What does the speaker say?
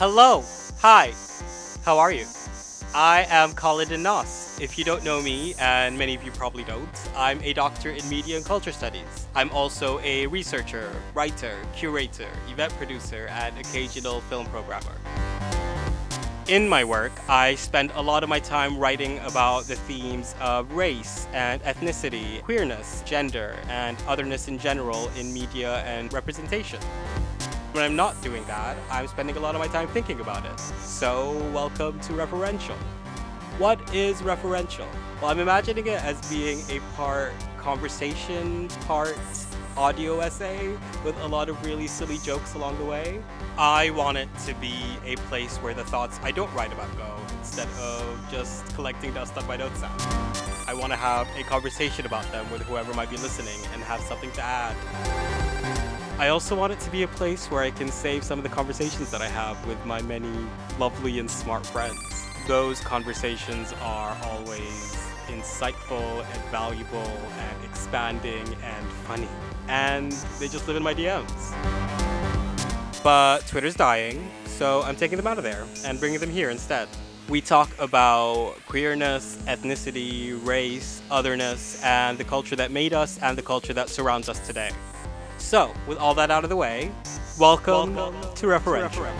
Hello. Hi. How are you? I am Khalid Nas. If you don't know me, and many of you probably don't, I'm a doctor in media and culture studies. I'm also a researcher, writer, curator, event producer, and occasional film programmer. In my work, I spend a lot of my time writing about the themes of race and ethnicity, queerness, gender, and otherness in general in media and representation. When I'm not doing that, I'm spending a lot of my time thinking about it. So, welcome to Referential. What is referential? Well, I'm imagining it as being a part conversation, part audio essay with a lot of really silly jokes along the way. I want it to be a place where the thoughts I don't write about go instead of just collecting dust on my notes app. I want to have a conversation about them with whoever might be listening and have something to add. I also want it to be a place where I can save some of the conversations that I have with my many lovely and smart friends. Those conversations are always insightful and valuable and expanding and funny. And they just live in my DMs. But Twitter's dying, so I'm taking them out of there and bringing them here instead. We talk about queerness, ethnicity, race, otherness, and the culture that made us and the culture that surrounds us today. So, with all that out of the way, welcome, to Referential.